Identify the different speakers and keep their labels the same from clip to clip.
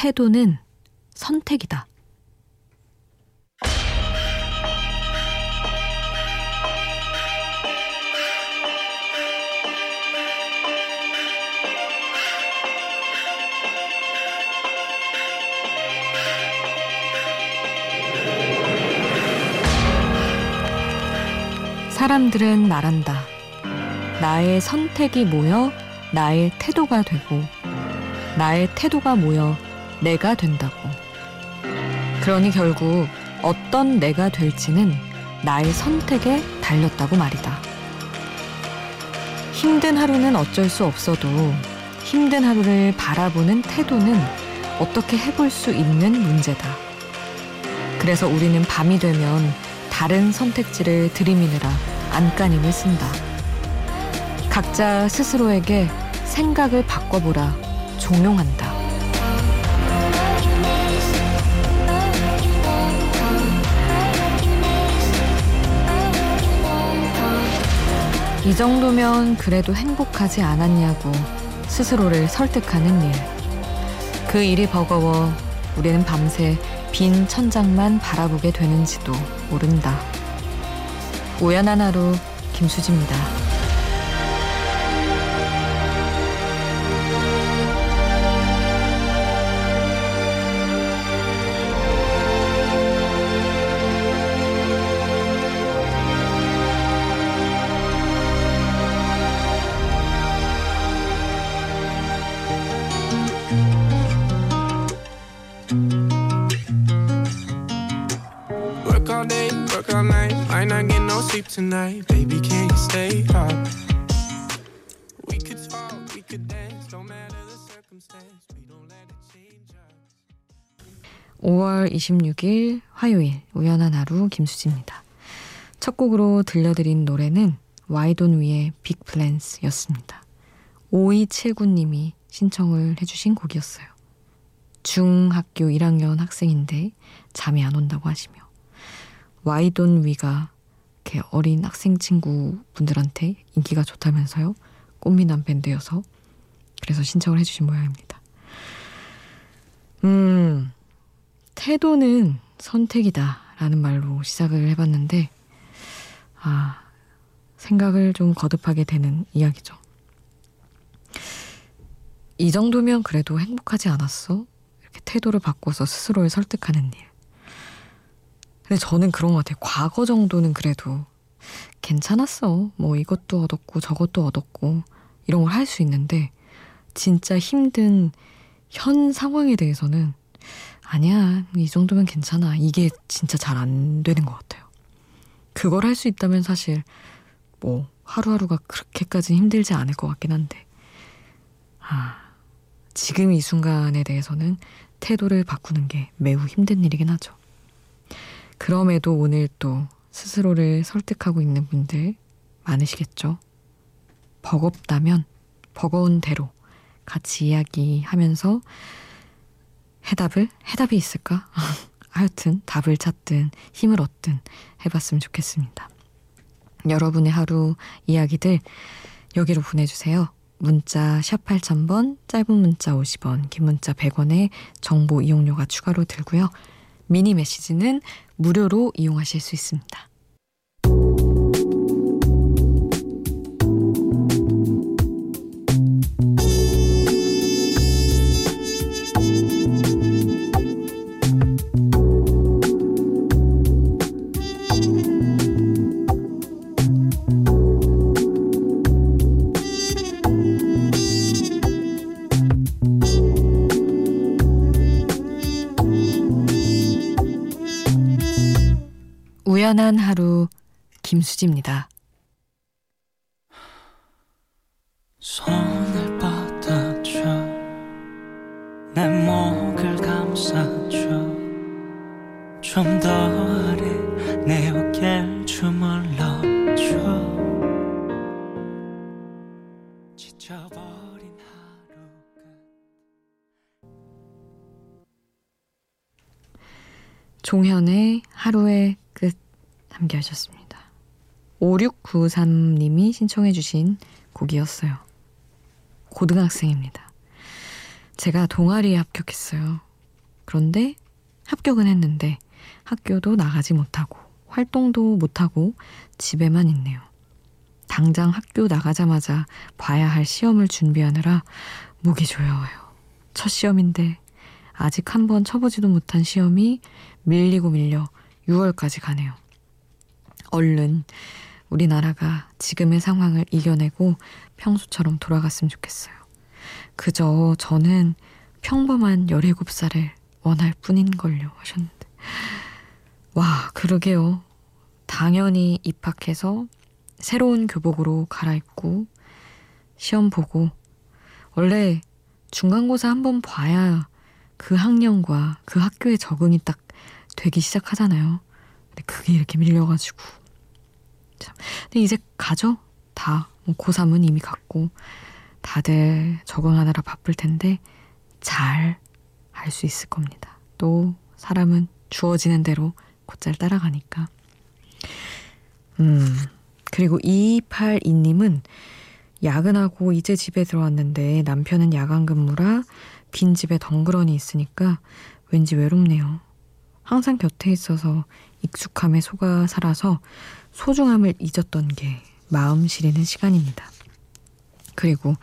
Speaker 1: 태도는 선택이다. 사람들은 말한다. 나의 선택이 모여 나의 태도가 되고, 나의 태도가 모여 내가 된다고. 그러니 결국 어떤 내가 될지는 나의 선택에 달렸다고 말이다. 힘든 하루는 어쩔 수 없어도 힘든 하루를 바라보는 태도는 어떻게 해볼 수 있는 문제다. 그래서 우리는 밤이 되면 다른 선택지를 들이미느라 안간힘을 쓴다. 각자 스스로에게 생각을 바꿔보라 종용한다. 이 정도면 그래도 행복하지 않았냐고 스스로를 설득하는 일. 그 일이 버거워 우리는 밤새 빈 천장만 바라보게 되는지도 모른다. 우연한 하루 김수지입니다. 5월 26일 화요일 우연한 하루 김수지입니다. 첫 곡으로 들려드린 노래는 와이돈 위의 빅 플랜스였습니다. 5279님이 신청을 해주신 곡이었어요. 중학교 1학년 학생인데 잠이 안 온다고 하시며 와이돈 위가 이렇게 어린 학생 친구 분들한테 인기가 좋다면서요. 꽃미남 밴드여서 그래서 신청을 해주신 모양입니다. 음, 태도는 선택이다 라는 말로 시작을 해봤는데, 아, 생각을 좀 거듭하게 되는 이야기죠. 이 정도면 그래도 행복하지 않았어? 이렇게 태도를 바꿔서 스스로를 설득하는 일. 근데 저는 그런 것 같아요. 과거 정도는 그래도 괜찮았어. 뭐 이것도 얻었고 저것도 얻었고 이런 걸 할 수 있는데 진짜 힘든 현 상황에 대해서는 아니야. 이 정도면 괜찮아. 이게 진짜 잘 안 되는 것 같아요. 그걸 할 수 있다면 사실 뭐 하루하루가 그렇게까지 힘들지 않을 것 같긴 한데 아 지금 이 순간에 대해서는 태도를 바꾸는 게 매우 힘든 일이긴 하죠. 그럼에도 오늘 또 스스로를 설득하고 있는 분들 많으시겠죠? 버겁다면 버거운 대로 같이 이야기하면서 해답을, 해답이 있을까? 하여튼 답을 찾든 힘을 얻든 해봤으면 좋겠습니다. 여러분의 하루 이야기들 여기로 보내주세요. 문자 샵 8000번, 짧은 문자 50원, 긴 문자 100원에 정보 이용료가 추가로 들고요. 미니 메시지는 무료로 이용하실 수 있습니다. 우연한 하루 김수지입니다. 손을 뻗어줘. 내 목을 감싸줘. 좀 더 아래 내 어깨를 주물러줘. 지쳐버린 하루가 종현의 하루의 함께 하셨습니다. 5693님이 신청해 주신 곡이었어요. 고등학생입니다. 제가 동아리에 합격했어요. 그런데 합격은 했는데 학교도 나가지 못하고 활동도 못하고 집에만 있네요. 당장 학교 나가자마자 봐야 할 시험을 준비하느라 목이 조여워요. 첫 시험인데 아직 한 번 쳐보지도 못한 시험이 밀리고 밀려 6월까지 가네요. 얼른 우리나라가 지금의 상황을 이겨내고 평소처럼 돌아갔으면 좋겠어요. 그저 저는 평범한 17살을 원할 뿐인걸요 하셨는데. 와, 그러게요. 당연히 입학해서 새로운 교복으로 갈아입고 시험 보고 원래 중간고사 한번 봐야 그 학년과 그 학교에 적응이 딱 되기 시작하잖아요. 근데 그게 이렇게 밀려가지고 참. 근데 이제 가죠. 다. 뭐 고3은 이미 갔고 다들 적응하느라 바쁠 텐데 잘 할 수 있을 겁니다. 또 사람은 주어지는 대로 곧잘 따라가니까. 음. 그리고 2282님은 야근하고 이제 집에 들어왔는데 남편은 야간 근무라 빈 집에 덩그러니 있으니까 왠지 외롭네요. 항상 곁에 있어서 익숙함에 속아 살아서 소중함을 잊었던 게 마음 시리는 시간입니다. 그리고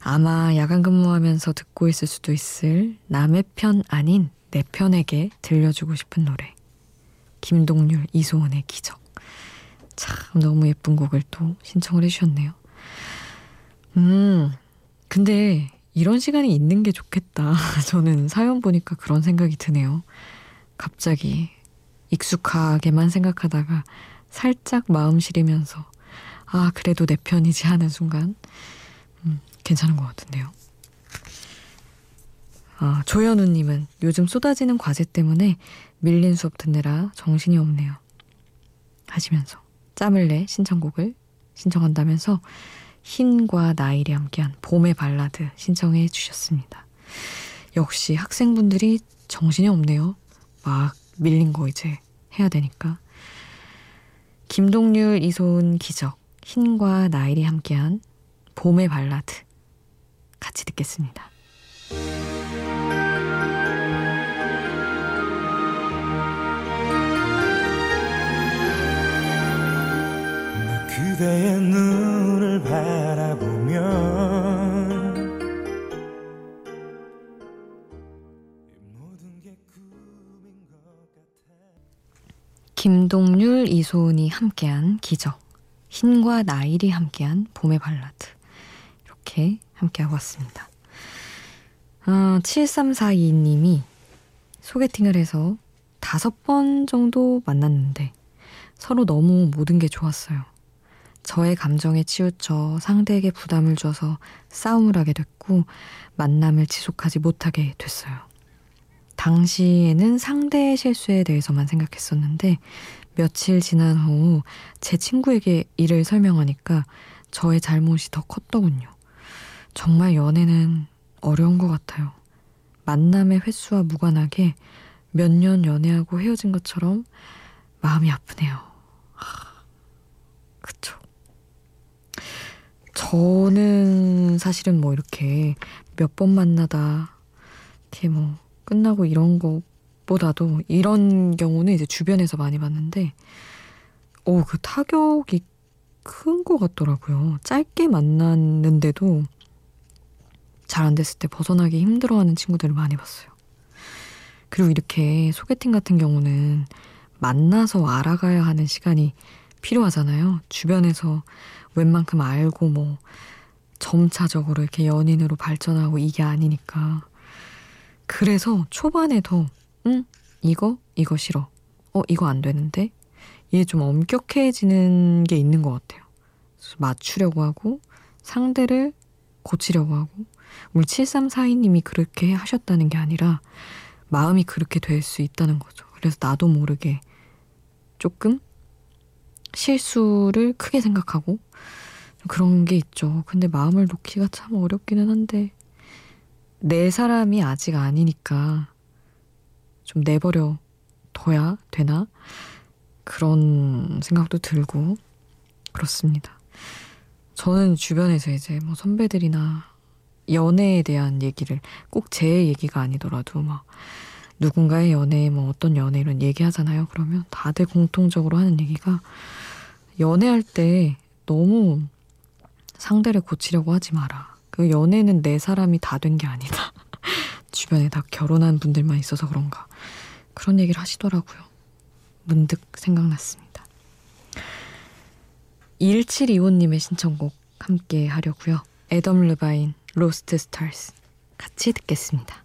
Speaker 1: 아마 야간 근무하면서 듣고 있을 수도 있을 남의 편 아닌 내 편에게 들려주고 싶은 노래. 김동률, 이소은의 기적. 참 너무 예쁜 곡을 또 신청을 해주셨네요. 음, 근데 이런 시간이 있는 게 좋겠다. 저는 사연 보니까 그런 생각이 드네요. 갑자기 익숙하게만 생각하다가 살짝 마음 시리면서 아, 그래도 내 편이지 하는 순간 음, 괜찮은 것 같은데요. 아, 조현우님은 요즘 쏟아지는 과제 때문에 밀린 수업 듣느라 정신이 없네요. 하시면서 짬을 내 신청곡을 신청한다면서 흰과 나일이 함께한 봄의 발라드 신청해 주셨습니다. 역시 학생분들이 정신이 없네요. 막 밀린 거 이제 해야 되니까. 김동률, 이소은, 기적, 흰과 나일이 함께한 봄의 발라드 같이 듣겠습니다. 그대의 눈을 바라보면 김동률, 이소은이 함께한 기적, 흰과 나일이 함께한 봄의 발라드 이렇게 함께하고 왔습니다. 아, 7342님이 소개팅을 해서 다섯 번 정도 만났는데 서로 너무 모든 게 좋았어요. 저의 감정에 치우쳐 상대에게 부담을 줘서 싸움을 하게 됐고 만남을 지속하지 못하게 됐어요. 당시에는 상대의 실수에 대해서만 생각했었는데 며칠 지난 후 제 친구에게 이를 설명하니까 저의 잘못이 더 컸더군요. 정말 연애는 어려운 것 같아요. 만남의 횟수와 무관하게 몇 년 연애하고 헤어진 것처럼 마음이 아프네요. 그쵸. 저는 사실은 뭐 이렇게 몇 번 만나다 이렇게 뭐 끝나고 이런 것보다도 이런 경우는 이제 주변에서 많이 봤는데 오, 그 타격이 큰 것 같더라고요. 짧게 만났는데도 잘 안 됐을 때 벗어나기 힘들어하는 친구들을 많이 봤어요. 그리고 이렇게 소개팅 같은 경우는 만나서 알아가야 하는 시간이 필요하잖아요. 주변에서 웬만큼 알고 뭐 점차적으로 이렇게 연인으로 발전하고 이게 아니니까. 그래서 초반에 더, 응, 이거, 이거 싫어. 어, 이거 안 되는데? 이게 좀 엄격해지는 게 있는 것 같아요. 맞추려고 하고, 상대를 고치려고 하고, 우리 7342님이 그렇게 하셨다는 게 아니라, 마음이 그렇게 될 수 있다는 거죠. 그래서 나도 모르게 조금 실수를 크게 생각하고 그런 게 있죠. 근데 마음을 놓기가 참 어렵기는 한데 내 사람이 아직 아니니까 좀 내버려 둬야 되나 그런 생각도 들고 그렇습니다. 저는 주변에서 이제 뭐 선배들이나 연애에 대한 얘기를 꼭 제 얘기가 아니더라도 막 누군가의 연애, 뭐 어떤 연애 이런 얘기 하잖아요. 그러면 다들 공통적으로 하는 얘기가 연애할 때 너무 상대를 고치려고 하지 마라. 그 연애는 내 사람이 다 된 게 아니다. 주변에 다 결혼한 분들만 있어서 그런가. 그런 얘기를 하시더라고요. 문득 생각났습니다. 1725님의 신청곡 함께 하려고요. 애덤 르바인, Lost Stars 같이 듣겠습니다.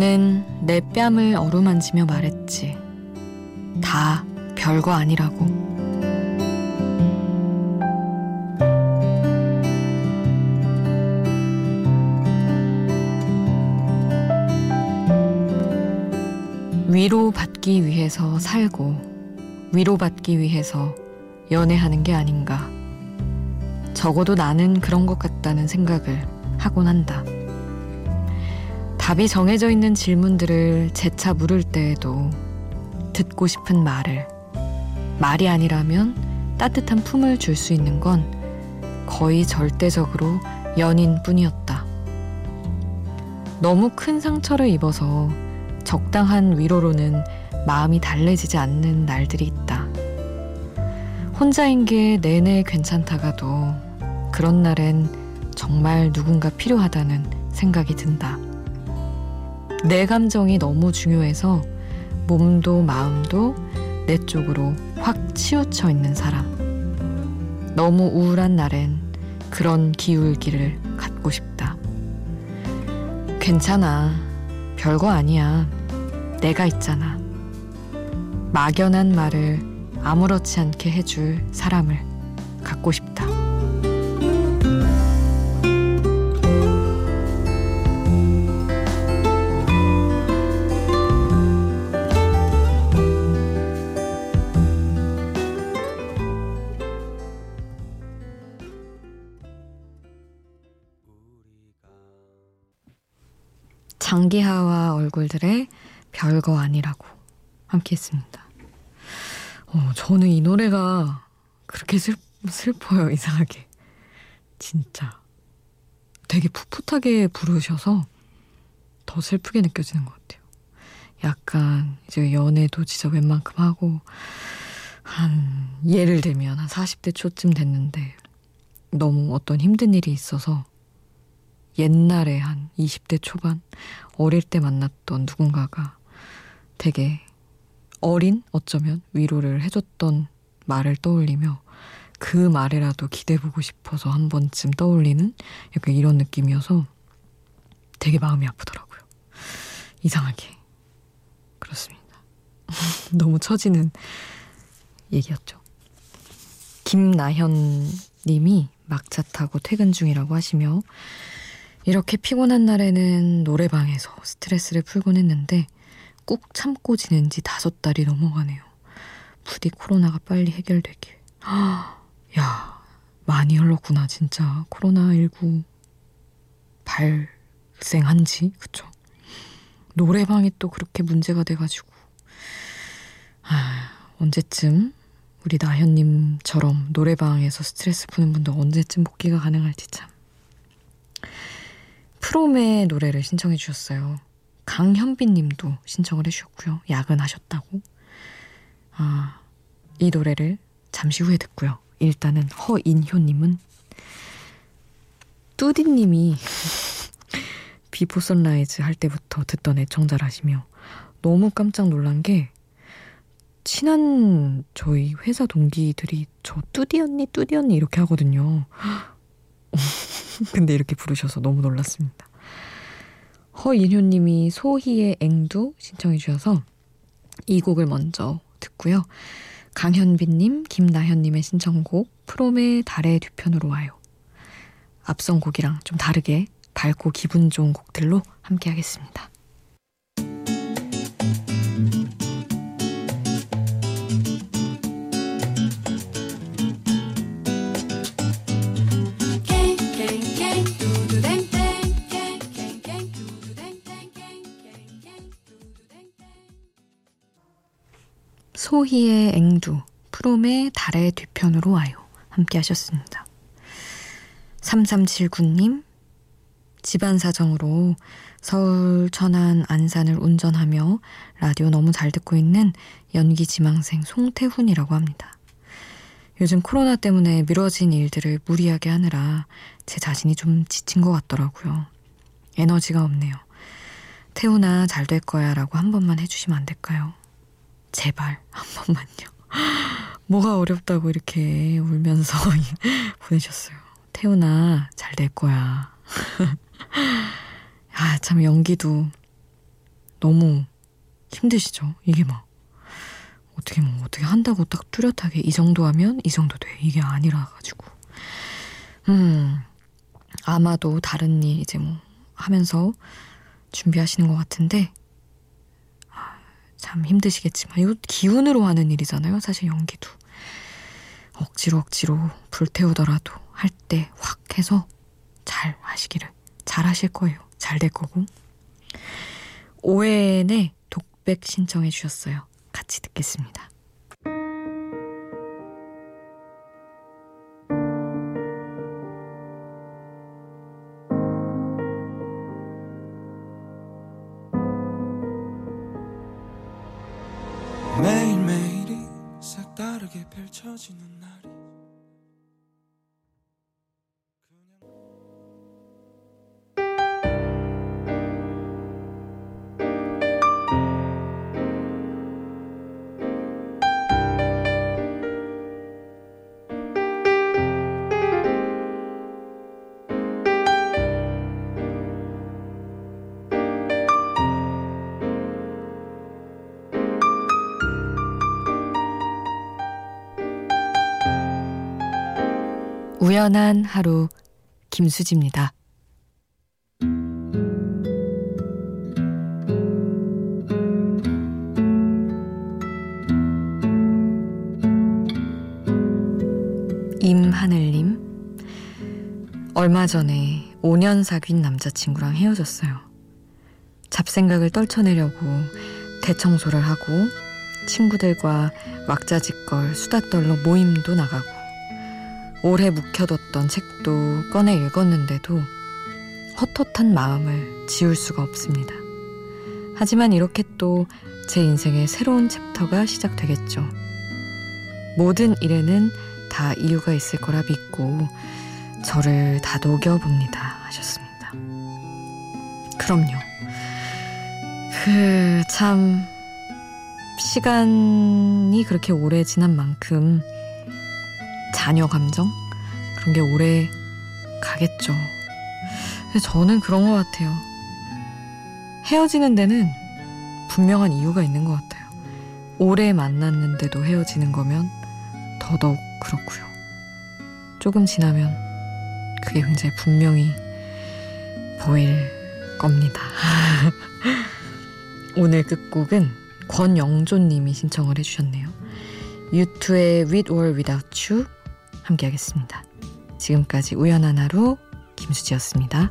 Speaker 1: 너는 내 뺨을 어루만지며 말했지. 다 별거 아니라고. 위로받기 위해서 살고, 위로받기 위해서 연애하는 게 아닌가. 적어도 나는 그런 것 같다는 생각을 하곤 한다. 답이 정해져 있는 질문들을 재차 물을 때에도 듣고 싶은 말을 말이 아니라면 따뜻한 품을 줄 수 있는 건 거의 절대적으로 연인뿐이었다. 너무 큰 상처를 입어서 적당한 위로로는 마음이 달래지지 않는 날들이 있다. 혼자인 게 내내 괜찮다가도 그런 날엔 정말 누군가 필요하다는 생각이 든다. 내 감정이 너무 중요해서 몸도 마음도 내 쪽으로 확 치우쳐 있는 사람. 너무 우울한 날엔 그런 기울기를 갖고 싶다. 괜찮아. 별거 아니야. 내가 있잖아. 막연한 말을 아무렇지 않게 해줄 사람을 갖고 싶다. 장기하와 얼굴들의 별거 아니라고 함께 했습니다. 어, 저는 이 노래가 그렇게 슬, 슬퍼요, 이상하게. 진짜. 되게 풋풋하게 부르셔서 더 슬프게 느껴지는 것 같아요. 약간 이제 연애도 진짜 웬만큼 하고 한 예를 들면 한 40대 초쯤 됐는데 너무 어떤 힘든 일이 있어서 옛날에 한 20대 초반 어릴 때 만났던 누군가가 되게 어린 어쩌면 위로를 해줬던 말을 떠올리며 그 말이라도 기대보고 싶어서 한 번쯤 떠올리는 약간 이런 느낌이어서 되게 마음이 아프더라고요. 이상하게. 그렇습니다. 너무 처지는 얘기였죠. 김나현 님이 막차 타고 퇴근 중이라고 하시며 이렇게 피곤한 날에는 노래방에서 스트레스를 풀곤 했는데 꾹 참고 지낸 지 다섯 달이 넘어가네요. 부디 코로나가 빨리 해결되길. 야, 많이 흘렀구나, 진짜. 코로나19 발생한 지, 그쵸? 노래방이 또 그렇게 문제가 돼가지고. 아, 언제쯤 우리 나현님처럼 노래방에서 스트레스 푸는 분도 언제쯤 복귀가 가능할지 참. 프롬의 노래를 신청해 주셨어요. 강현빈 님도 신청을 해 주셨고요. 야근하셨다고. 아, 이 노래를 잠시 후에 듣고요. 일단은 허인효 님은 뚜디 님이 Before Sunrise 할 때부터 듣던 애청자라시며 너무 깜짝 놀란 게 친한 저희 회사 동기들이 저 뚜디 언니 뚜디 언니 이렇게 하거든요. 근데 이렇게 부르셔서 너무 놀랐습니다. 허인효님이 소희의 앵두 신청해 주셔서 이 곡을 먼저 듣고요. 강현빈님, 김나현님의 신청곡 프롬의 달의 뒤편으로 와요. 앞선 곡이랑 좀 다르게 밝고 기분 좋은 곡들로 함께 하겠습니다. 소희의 앵두, 프롬의 달의 뒤편으로 와요. 함께 하셨습니다. 3379님, 집안 사정으로 서울, 천안, 안산을 운전하며 라디오 너무 잘 듣고 있는 연기 지망생 송태훈이라고 합니다. 요즘 코로나 때문에 미뤄진 일들을 무리하게 하느라 제 자신이 좀 지친 것 같더라고요. 에너지가 없네요. 태훈아, 잘 될 거야 라고 한 번만 해주시면 안 될까요? 제발, 한 번만요. 뭐가 어렵다고 이렇게 울면서 보내셨어요. 태훈아, 잘 될 거야. 아, 참, 연기도 너무 힘드시죠? 이게 막, 어떻게 뭐, 어떻게 한다고 딱 뚜렷하게 이 정도 하면 이 정도 돼. 이게 아니라 가지고. 음, 아마도 다른 일 이제 뭐, 하면서 준비하시는 것 같은데, 아, 참 힘드시겠지만, 이거 기운으로 하는 일이잖아요. 사실 연기도. 억지로 억지로 불태우더라도 할 때 확 해서 잘 하시기를 잘 하실 거예요. 잘 될 거고. 오해의 독백 신청해 주셨어요. 같이 듣겠습니다. 색다르게 펼쳐지는 우연한 하루 김수지입니다. 임하늘님 얼마 전에 5년 사귄 남자친구랑 헤어졌어요. 잡생각을 떨쳐내려고 대청소를 하고 친구들과 왁자지껄 수다 떨러 모임도 나가고 오래 묵혀뒀던 책도 꺼내 읽었는데도 헛헛한 마음을 지울 수가 없습니다. 하지만 이렇게 또 제 인생의 새로운 챕터가 시작되겠죠. 모든 일에는 다 이유가 있을 거라 믿고 저를 다독여봅니다. 하셨습니다. 그럼요. 그, 참, 시간이 그렇게 오래 지난 만큼 자녀 감정? 그런 게 오래 가겠죠. 저는 그런 것 같아요. 헤어지는 데는 분명한 이유가 있는 것 같아요. 오래 만났는데도 헤어지는 거면 더더욱 그렇고요. 조금 지나면 그게 굉장히 분명히 보일 겁니다. 오늘 끝곡은 권영조님이 신청을 해주셨네요. 유투의 With or Without You 함께하겠습니다. 지금까지 우연한 하루 김수지였습니다.